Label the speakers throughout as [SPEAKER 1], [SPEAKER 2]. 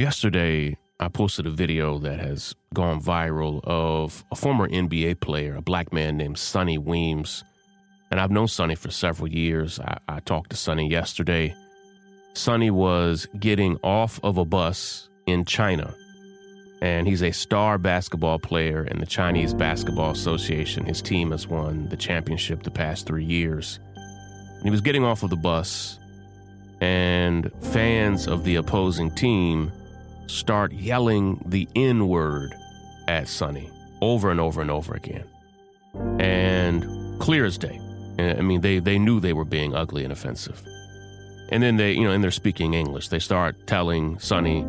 [SPEAKER 1] Yesterday, I posted a video that has gone viral of a former NBA player, a black man named Sonny Weems. And I've known Sonny for several years. I, I talked to Sonny yesterday. Sonny was getting off of a bus in China, and he's a star basketball player in the Chinese Basketball Association. His team has won the championship the past three years. And he was getting off of the bus, and fans of the opposing team start yelling the N word at Sonny over and over and over again. And clear as day. I mean, they, they knew they were being ugly and offensive. And then they, you know, and they're speaking English. They start telling Sonny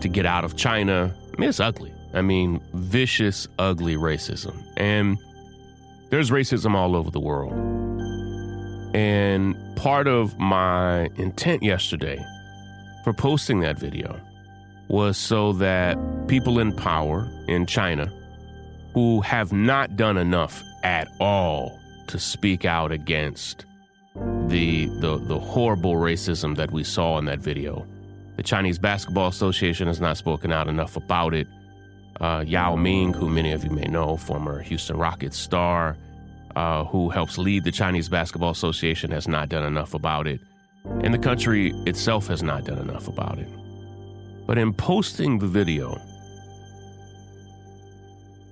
[SPEAKER 1] to get out of China. I mean, it's ugly. I mean, vicious, ugly racism. And there's racism all over the world. And part of my intent yesterday for posting that video was so that people in power in China who have not done enough at all to speak out against the, the, the horrible racism that we saw in that video. The Chinese Basketball Association has not spoken out enough about it. Uh, Yao Ming, who many of you may know, former Houston Rockets star, uh, who helps lead the Chinese Basketball Association, has not done enough about it. And the country itself has not done enough about it. But in posting the video,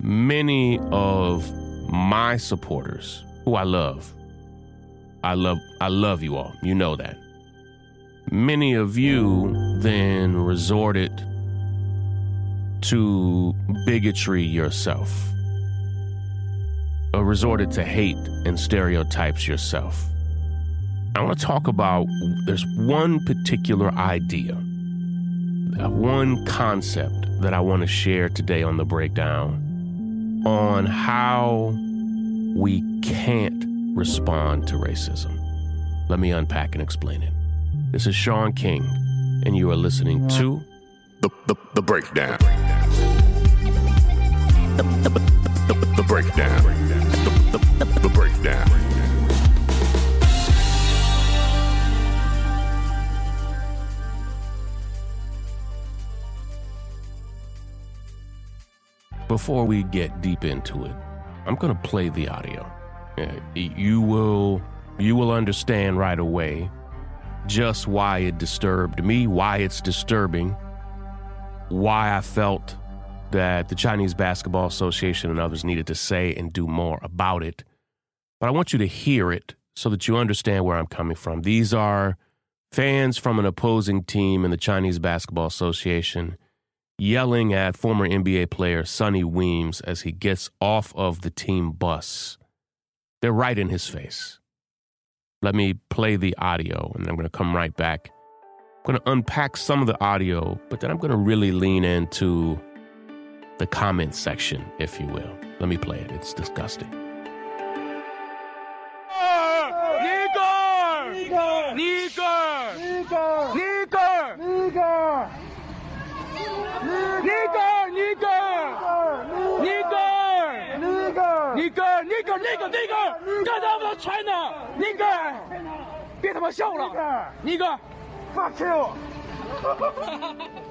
[SPEAKER 1] many of my supporters, who I love, I love I love you all. You know that. Many of you then resorted to bigotry yourself. Or resorted to hate and stereotypes yourself. I want to talk about there's one particular idea one concept that I want to share today on the breakdown on how we can't respond to racism. Let me unpack and explain it. This is Shaun King, and you are listening to
[SPEAKER 2] The, the, the Breakdown. The, the, the, the Breakdown. The, the, the Breakdown.
[SPEAKER 1] Before we get deep into it, I'm going to play the audio. Uh, You will you will understand right away just why it disturbed me, why it's disturbing, why I felt that the Chinese Basketball Association and others needed to say and do more about it. But I want you to hear it so that you understand where I'm coming from. These are fans from an opposing team in the Chinese Basketball Association yelling at former NBA player Sonny Weems as he gets off of the team bus. They're right in his face. Let me play the audio and I'm going to come right back. I'm going to unpack some of the audio, but then I'm going to really lean into the comment section, if you will. Let me play it. It's disgusting.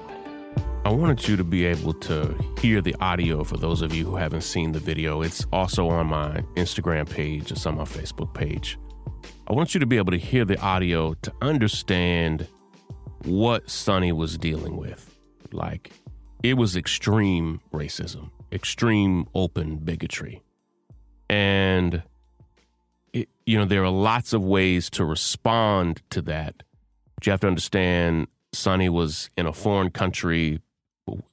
[SPEAKER 1] I wanted you to be able to hear the audio for those of you who haven't seen the video. It's also on my Instagram page, it's on my Facebook page. I want you to be able to hear the audio to understand what Sonny was dealing with. Like, it was extreme racism. extreme open bigotry. And, it, you know, there are lots of ways to respond to that. But you have to understand Sonny was in a foreign country,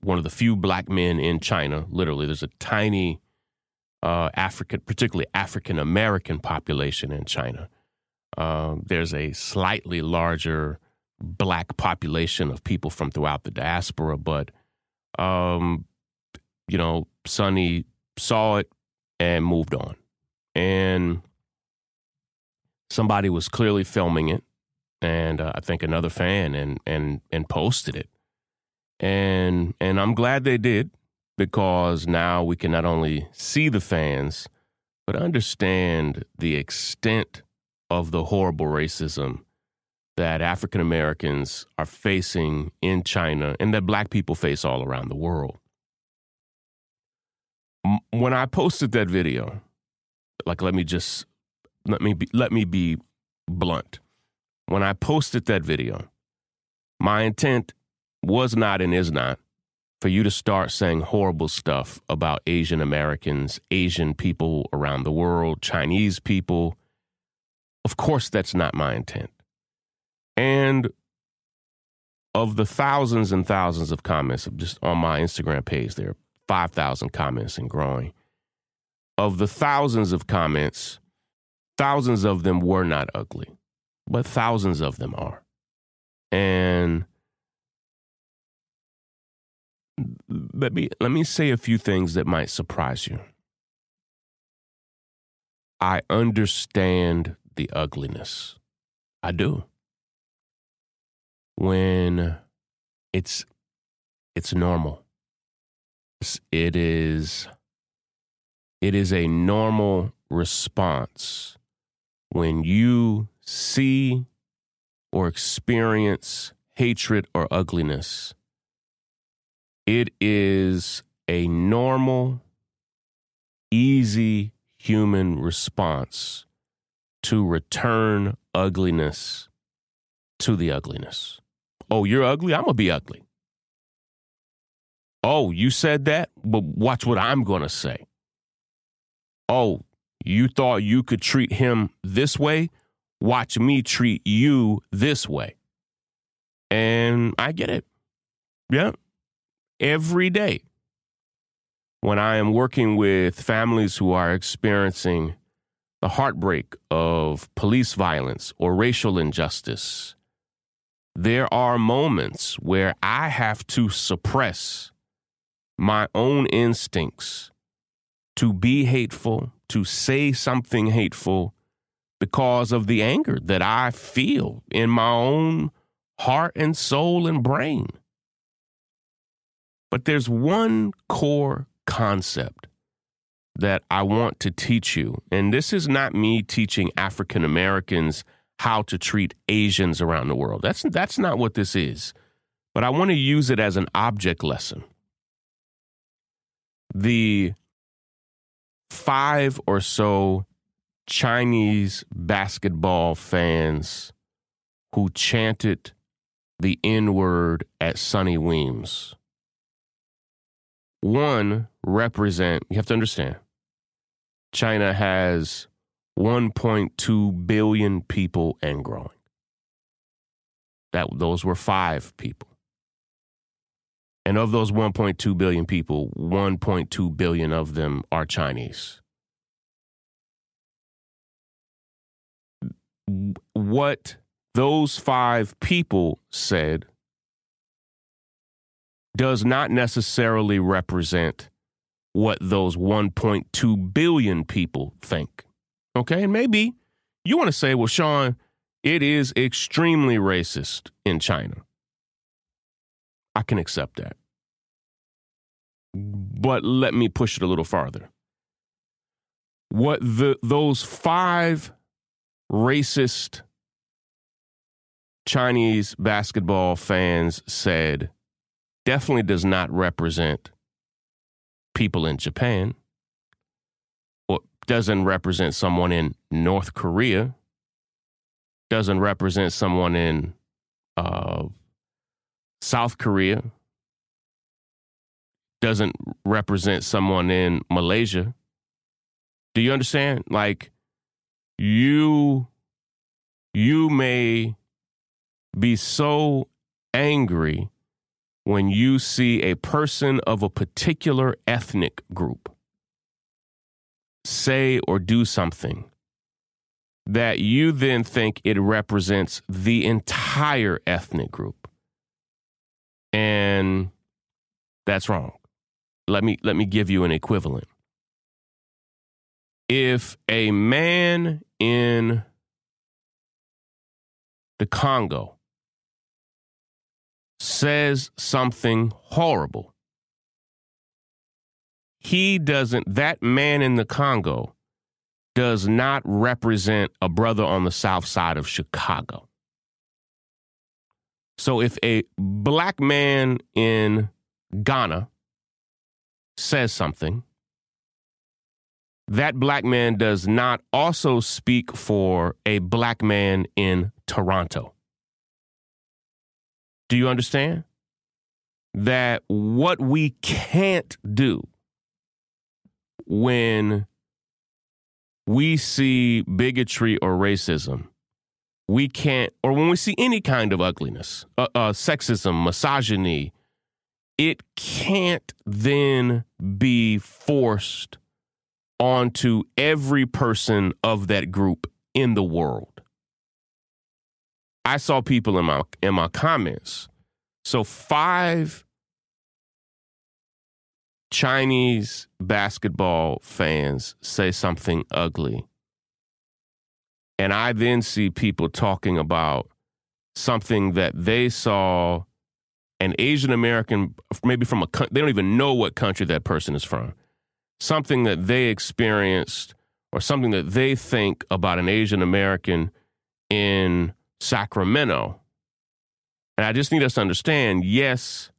[SPEAKER 1] one of the few black men in China. Literally, there's a tiny uh, African, particularly African American population in China. Uh, there's a slightly larger black population of people from throughout the diaspora, but um, you know, Sonny saw it and moved on. And somebody was clearly filming it, and uh, I think another fan and and and posted it. And and I'm glad they did because now we can not only see the fans but understand the extent of the horrible racism that African Americans are facing in China and that black people face all around the world. When I posted that video, like let me just let me be, let me be blunt. When I posted that video, my intent was not and is not for you to start saying horrible stuff about Asian Americans, Asian people around the world, Chinese people. Of course, that's not my intent. And of the thousands and thousands of comments just on my Instagram page, there 5,000 comments and growing. Of the thousands of comments, thousands of them were not ugly, but thousands of them are. And let me let me say a few things that might surprise you. I understand the ugliness. I do when it's it's normal. It is it is a normal response when you see or experience hatred or ugliness. It is a normal, easy human response to return ugliness to the ugliness. Oh, you're ugly? I'm going to be ugly. Oh, you said that? But watch what I'm going to say. Oh, you thought you could treat him this way? Watch me treat you this way. And I get it. Yeah. Every day when I am working with families who are experiencing the heartbreak of police violence or racial injustice, there are moments where I have to suppress my own instincts to be hateful, to say something hateful because of the anger that I feel in my own heart and soul and brain. But there's one core concept that I want to teach you. And this is not me teaching African Americans how to treat Asians around the world. That's that's not what this is. But I want to use it as an object lesson. The five or so Chinese basketball fans who chanted the N word at Sonny Weems. One represent, you have to understand, China has 1.2 billion people and growing. That those were five people. And of those 1.2 billion people, 1.2 billion of them are Chinese. What those five people said does not necessarily represent what those 1.2 billion people think. Okay, and maybe you want to say, well, Shaun, it is extremely racist in China. I can accept that. But let me push it a little farther. What the those five racist Chinese basketball fans said definitely does not represent people in Japan or doesn't represent someone in North Korea, doesn't represent someone in uh, South Korea, doesn't represent someone in Malaysia. Do you understand? Like you you may be so angry when you see a person of a particular ethnic group say or do something that you then think it represents the entire ethnic group. And that's wrong. Let me let me give you an equivalent. If a man in the Congo says something horrible, he doesn't, that man in the Congo does not represent a brother on the south side of Chicago. So if a black man in Ghana says something, that black man does not also speak for a black man in Toronto. Do you understand? That what we can't do when we see bigotry or racism, we can't, or when we see any kind of ugliness, uh, uh, sexism, misogyny, it can't then be forced onto every person of that group in the world. I saw people in my in my comments. So five Chinese basketball fans say something ugly. And I then see people talking about something that they saw an Asian American, maybe from a, they don't even know what country that person is from, something that they experienced or something that they think about an Asian American in Sacramento. And I just need us to understand yes,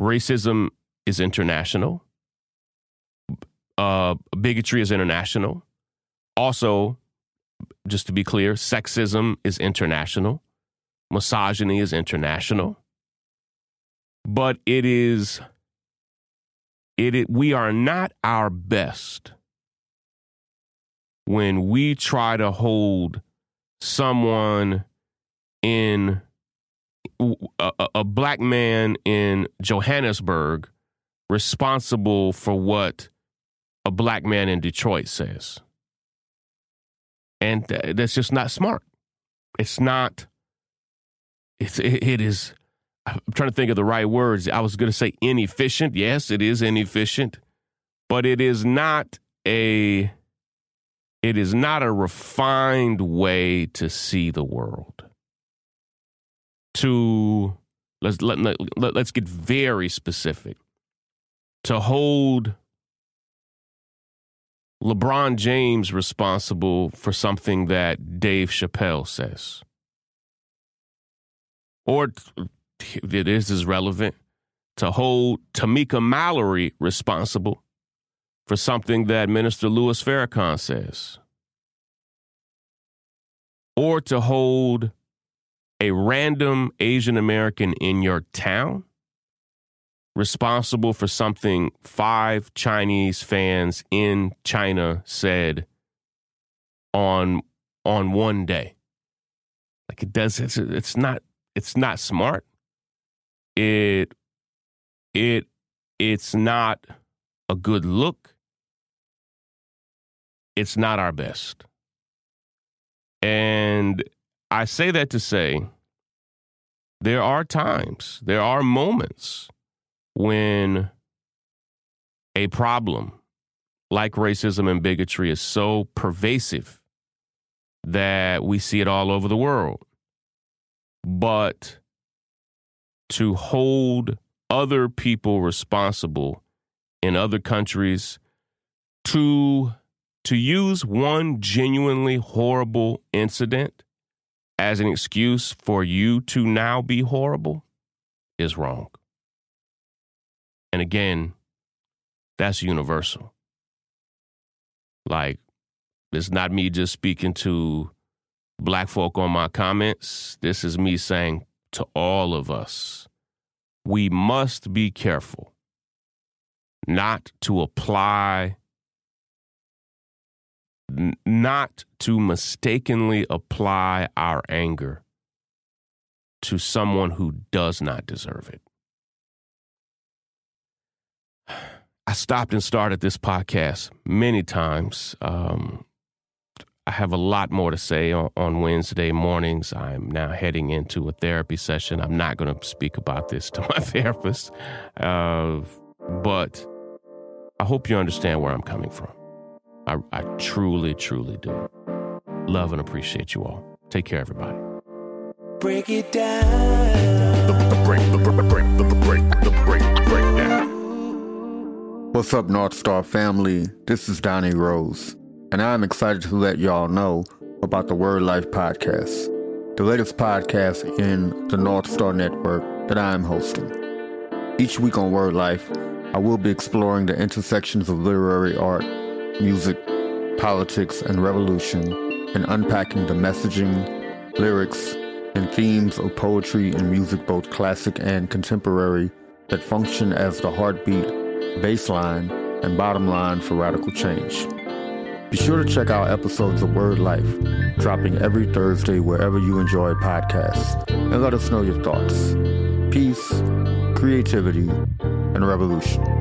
[SPEAKER 1] racism is international. Uh, bigotry is international. Also, just to be clear, sexism is international. Misogyny is international. But it is, it, it we are not our best when we try to hold someone in a, a, black man in Johannesburg responsible for what a black man in Detroit says. And that's just not smart. It's not, it's, it, it is, I'm trying to think of the right words. I was going to say inefficient. Yes, it is inefficient, but it is not a, it is not a refined way to see the world. To, let's, let, let, let's get very specific to hold LeBron James responsible for something that Dave Chappelle says. Or it is relevant to hold Tamika Mallory responsible for something that Minister Louis Farrakhan says. Or to hold a random Asian American in your town responsible for something five Chinese fans in China said on on one day. Like it does it's it's not it's not smart. It it it's not a good look. It's not our best. And I say that to say there are times, there are moments when a problem like racism and bigotry is so pervasive that we see it all over the world. But to hold other people responsible in other countries to to use one genuinely horrible incident as an excuse for you to now be horrible is wrong. And again, that's universal. Like, it's not me just speaking to black folk on my comments. This is me saying to all of us, we must be careful not to apply, n- not to mistakenly apply our anger to someone who does not deserve it. I stopped and started this podcast many times. Um, I have a lot more to say on, on, Wednesday mornings. I'm now heading into a therapy session. I'm not going to speak about this to my therapist, uh, but I hope you understand where I'm coming from. I, I truly, truly do. Love and appreciate you all. Take care, everybody.
[SPEAKER 3] Break it down.
[SPEAKER 2] The, the break, the, the break, the, the break, break, break down.
[SPEAKER 4] What's up, North Star family? This is Donnie Rose, and I'm excited to let y'all know about the Word Life podcast, the latest podcast in the North Star Network that I'm hosting. Each week on Word Life, I will be exploring the intersections of literary art, music, politics, and revolution, and unpacking the messaging, lyrics, and themes of poetry and music, both classic and contemporary, that function as the heartbeat baseline, and bottom line for radical change. Be sure to check out episodes of Word Life, dropping every Thursday wherever you enjoy podcasts, and let us know your thoughts. Peace, creativity, and revolution.